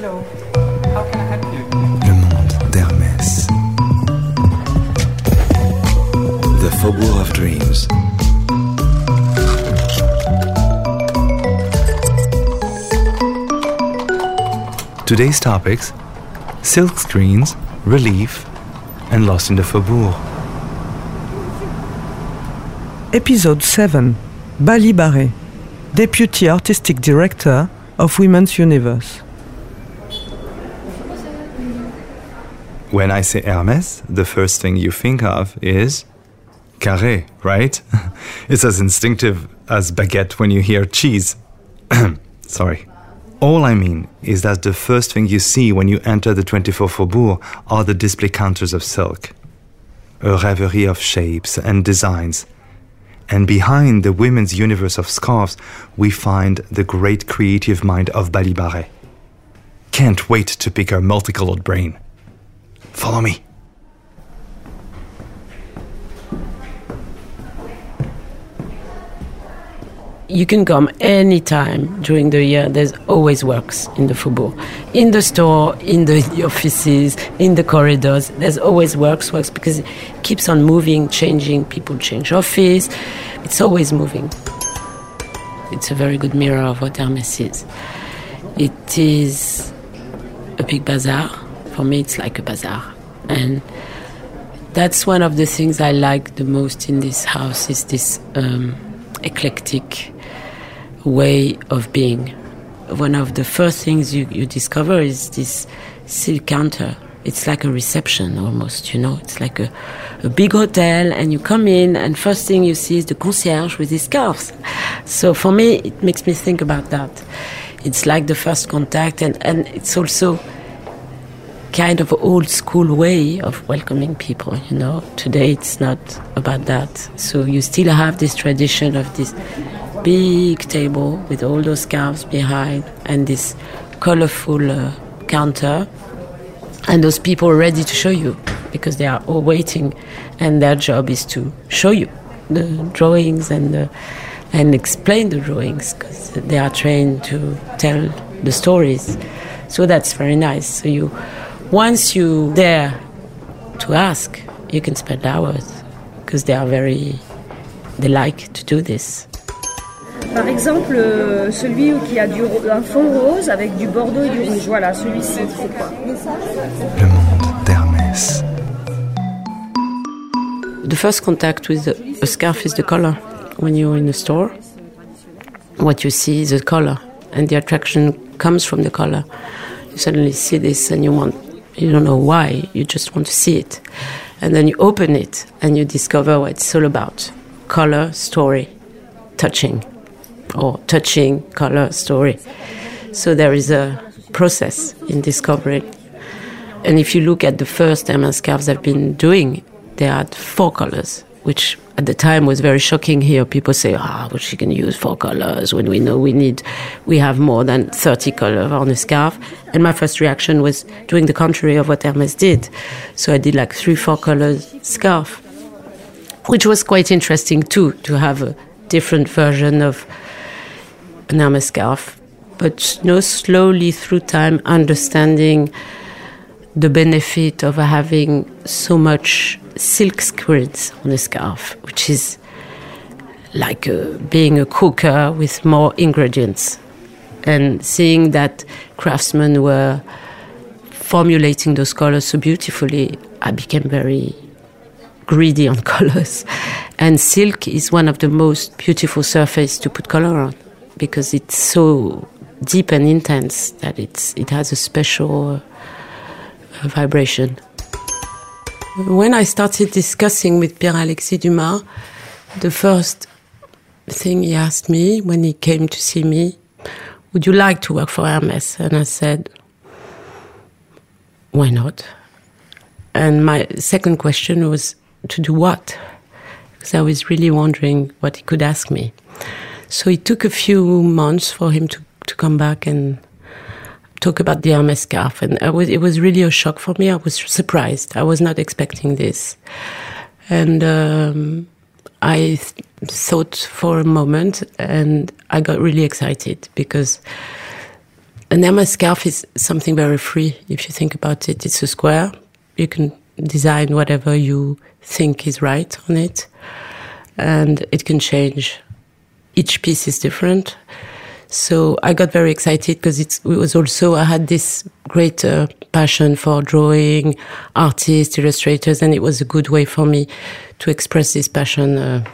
Le monde d'Hermès. The Faubourg of Dreams. Today's topics silk screens, relief, and lost in the Faubourg. Episode 7 Bali Barret, Deputy Artistic Director of Women's Universe. When I say Hermès, the first thing you think of is carré, right? it's as instinctive as baguette when you hear cheese. Sorry. All I mean is that the first thing you see when you enter the 24 Faubourg are the display counters of silk. A reverie of shapes and designs. And behind the women's universe of scarves, we find the great creative mind of Bali Barret. Can't wait to pick her multicolored brain. Follow me. You can come anytime during the year. There's always works in the Faubourg. In the store, in the offices, in the corridors, there's always works, works because it keeps on moving, changing. People change office. It's always moving. It's a very good mirror of what Hermes is. It is a big bazaar. For me, it's like a bazaar. And that's one of the things I like the most in this house is this um, eclectic way of being. One of the first things you, you discover is this silk counter. It's like a reception almost, you know. It's like a, a big hotel, and you come in, and first thing you see is the concierge with his scarves. So for me, it makes me think about that. It's like the first contact, and, and it's also kind of old school way of welcoming people, you know. Today it's not about that. So you still have this tradition of this big table with all those scarves behind and this colorful uh, counter and those people ready to show you because they are all waiting and their job is to show you the drawings and the, and explain the drawings because they are trained to tell the stories so that's very nice so you once you dare to ask you can spend hours because they are very they like to do this Par exemple, euh, celui qui a du, un fond rose avec du bordeaux et du rouge. Voilà, celui-ci, c'est quoi Le monde d'Hermès. The first contact with a scarf is the color. When you're in a store, what you see is the color, and the attraction comes from the color. You suddenly see this, and you want, you don't know why, you just want to see it. And then you open it, and you discover what it's all about color, story, touching, or touching, color, story. So there is a process in discovering. And if you look at the first Hermes scarves I've been doing, they had four colors, which at the time was very shocking here. People say, ah, but she can use four colors when we know we need, we have more than 30 colors on a scarf. And my first reaction was doing the contrary of what Hermes did. So I did like three, four colors scarf, which was quite interesting too, to have a different version of an Hermes scarf. But you know, slowly through time, understanding the benefit of having so much silk screens on a scarf, which is like uh, being a cooker with more ingredients. And seeing that craftsmen were formulating those colors so beautifully, I became very greedy on colors. And silk is one of the most beautiful surface to put color on because it's so deep and intense that it's, it has a special uh, vibration. When I started discussing with Pierre Alexis Dumas, the first thing he asked me when he came to see me, Would you like to work for Hermes? And I said, Why not? And my second question was, To do what? Because I was really wondering what he could ask me. So it took a few months for him to, to come back and talk about the Hermes scarf, and I was, it was really a shock for me. I was surprised. I was not expecting this, and um, I th- thought for a moment, and I got really excited because An Hermes scarf is something very free. If you think about it, it's a square. You can design whatever you think is right on it, and it can change. Each piece is different. So I got very excited because it was also, I had this great uh, passion for drawing, artists, illustrators, and it was a good way for me to express this passion uh,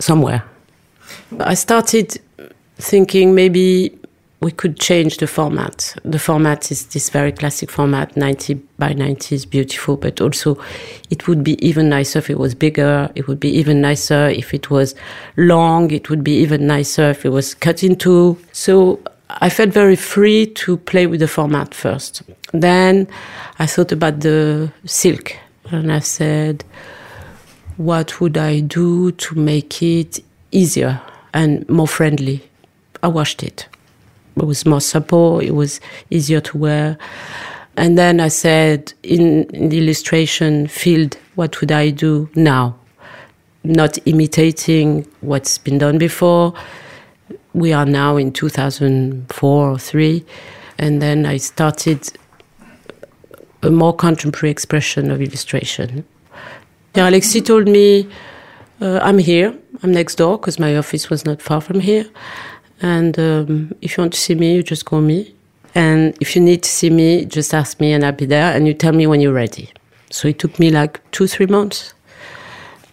somewhere. I started thinking maybe we could change the format. The format is this very classic format, 90 by 90 is beautiful, but also it would be even nicer if it was bigger. It would be even nicer if it was long. It would be even nicer if it was cut in two. So I felt very free to play with the format first. Then I thought about the silk and I said, what would I do to make it easier and more friendly? I washed it it was more supple, it was easier to wear. And then I said, in, in the illustration field, what would I do now? Not imitating what's been done before. We are now in 2004 or 3. And then I started a more contemporary expression of illustration. Pierre Alexis told me, uh, I'm here, I'm next door, because my office was not far from here. And um, if you want to see me, you just call me. And if you need to see me, just ask me and I'll be there. And you tell me when you're ready. So it took me like two, three months.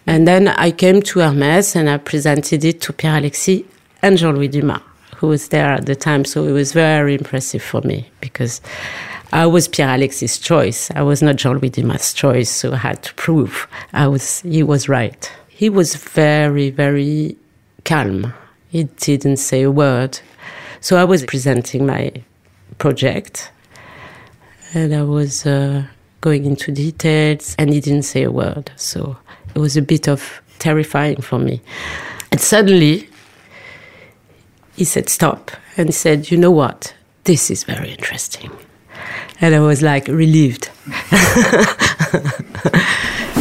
And then I came to Hermes and I presented it to Pierre Alexis and Jean Louis Dumas, who was there at the time. So it was very impressive for me because I was Pierre Alexis' choice. I was not Jean Louis Dumas' choice. So I had to prove I was, he was right. He was very, very calm he didn't say a word. So I was presenting my project and I was uh, going into details and he didn't say a word. So it was a bit of terrifying for me. And suddenly he said, Stop. And he said, You know what? This is very interesting. And I was like relieved.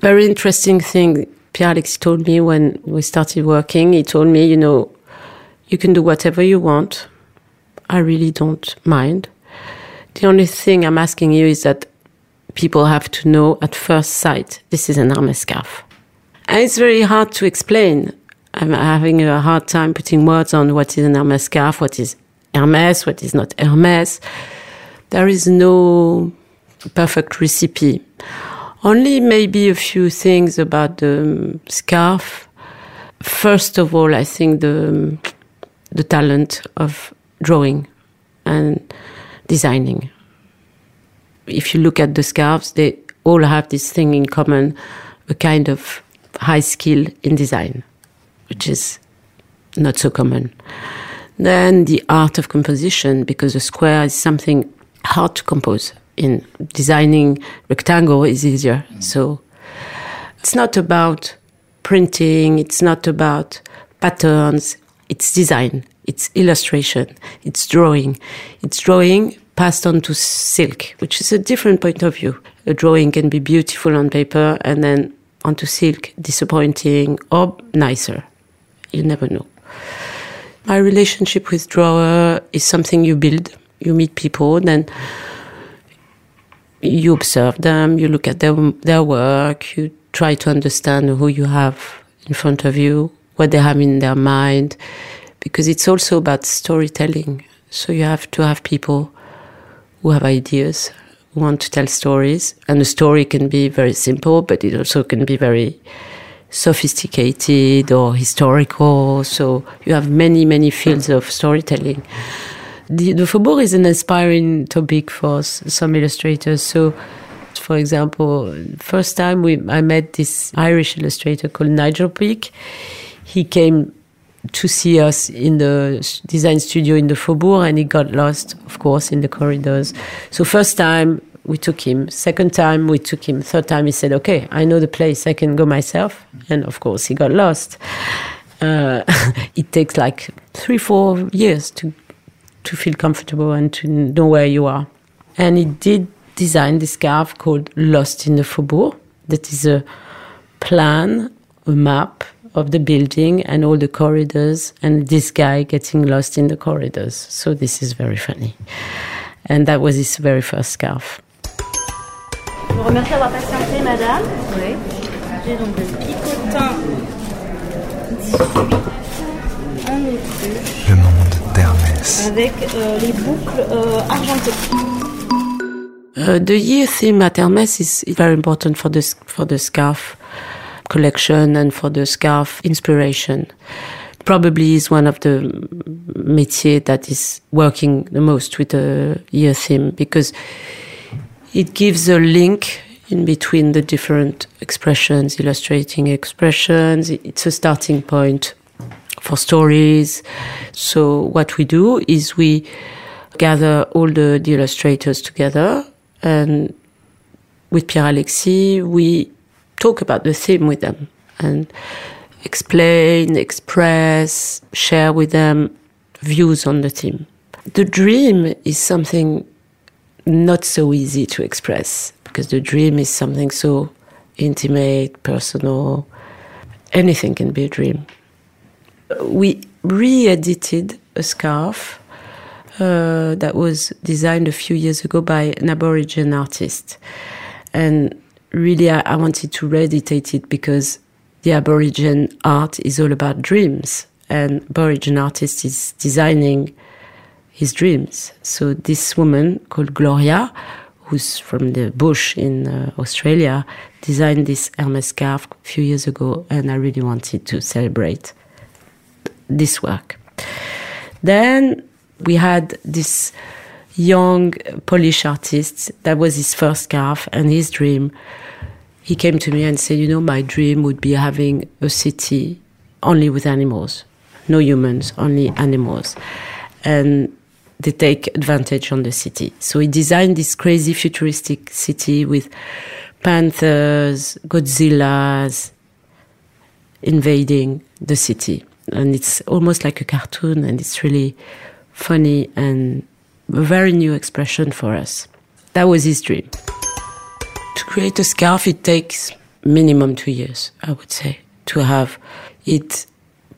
very interesting thing Pierre Alex told me when we started working. He told me, you know, you can do whatever you want. I really don't mind. The only thing I'm asking you is that people have to know at first sight this is an Hermes scarf. And it's very hard to explain. I'm having a hard time putting words on what is an Hermes scarf, what is Hermes, what is not Hermes. There is no perfect recipe. Only maybe a few things about the um, scarf. First of all, I think the um, the talent of drawing and designing. If you look at the scarves, they all have this thing in common, a kind of high skill in design, which is not so common. Then the art of composition, because a square is something hard to compose in designing rectangle is easier. So it's not about printing, it's not about patterns, it's design, it's illustration, it's drawing. It's drawing passed on to silk, which is a different point of view. A drawing can be beautiful on paper and then onto silk, disappointing or nicer. You never know. My relationship with drawer is something you build. You meet people, then you observe them, you look at their, their work, you try to understand who you have in front of you, what they have in their mind, because it's also about storytelling. So you have to have people who have ideas, who want to tell stories, and the story can be very simple, but it also can be very sophisticated or historical. So you have many, many fields of storytelling the, the faubourg is an inspiring topic for some illustrators. So, for example, first time we I met this Irish illustrator called Nigel Peake. He came to see us in the design studio in the Faubourg, and he got lost, of course, in the corridors. So first time we took him. Second time we took him. Third time he said, "Okay, I know the place. I can go myself." And of course, he got lost. Uh, it takes like three, four years to to feel comfortable and to know where you are. And he did design this scarf called Lost in the Faubourg. That is a plan, a map of the building and all the corridors, and this guy getting lost in the corridors. So this is very funny. And that was his very first scarf. Je vous remercie d'avoir patienté, madame. Oui. J'ai donc le picotin 18 en autruche Le monde d'Hermès. Avec euh, les boucles euh, argentées. Uh, the year theme at Hermes is very important for the for the scarf collection and for the scarf inspiration. Probably is one of the métiers that is working the most with the year theme because it gives a link in between the different expressions, illustrating expressions. It's a starting point for stories. So what we do is we gather all the, the illustrators together and with Pierre Alexis, we talk about the theme with them and explain, express, share with them views on the theme. The dream is something not so easy to express because the dream is something so intimate, personal. Anything can be a dream. We re edited a scarf uh, that was designed a few years ago by an Aborigine artist. And really, I, I wanted to re-editate it because the Aborigine art is all about dreams, and Aborigine artist is designing his dreams. So this woman called Gloria, who's from the bush in uh, Australia, designed this Hermes scarf a few years ago, and I really wanted to celebrate this work. Then we had this young Polish artist that was his first scarf and his dream. He came to me and said, You know, my dream would be having a city only with animals, no humans, only animals. And they take advantage on the city. So he designed this crazy futuristic city with panthers, Godzillas invading the city. And it's almost like a cartoon, and it's really funny and a very new expression for us. That was his dream. To create a scarf, it takes minimum two years, I would say, to have it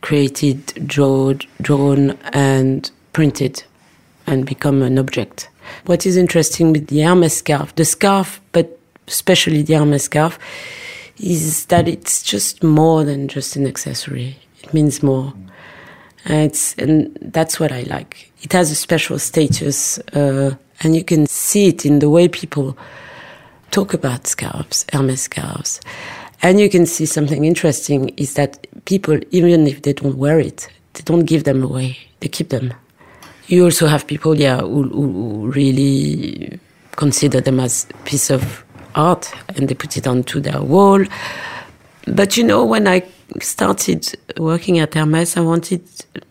created, drawn, drawn and printed and become an object. What is interesting with the Hermes scarf, the scarf, but especially the Hermes scarf, is that it's just more than just an accessory. It means more. And and that's what I like. It has a special status, uh, and you can see it in the way people talk about scarves, Hermes scarves. And you can see something interesting is that people, even if they don't wear it, they don't give them away. They keep them. You also have people, yeah, who, who really consider them as piece of art and they put it onto their wall. But you know, when I started working at Hermes, I wanted,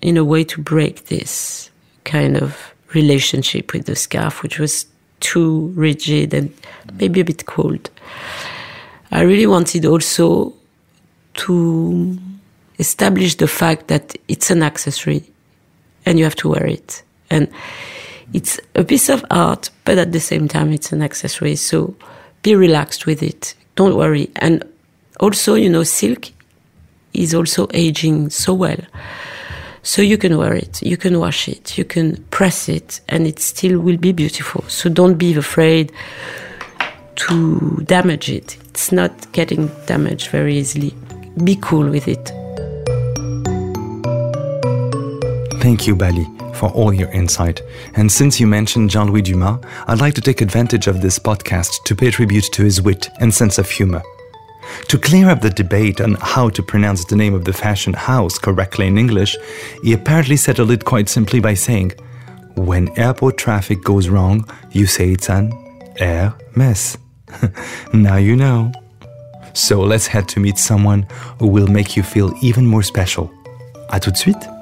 in a way, to break this kind of relationship with the scarf, which was too rigid and maybe a bit cold. I really wanted also to establish the fact that it's an accessory and you have to wear it. And it's a piece of art, but at the same time, it's an accessory. So be relaxed with it. Don't worry. And also, you know, silk is also aging so well. So you can wear it, you can wash it, you can press it, and it still will be beautiful. So don't be afraid to damage it. It's not getting damaged very easily. Be cool with it. Thank you, Bali, for all your insight. And since you mentioned Jean Louis Dumas, I'd like to take advantage of this podcast to pay tribute to his wit and sense of humor. To clear up the debate on how to pronounce the name of the fashion house correctly in English, he apparently settled it quite simply by saying, When airport traffic goes wrong, you say it's an air mess. now you know. So let's head to meet someone who will make you feel even more special. À tout de suite!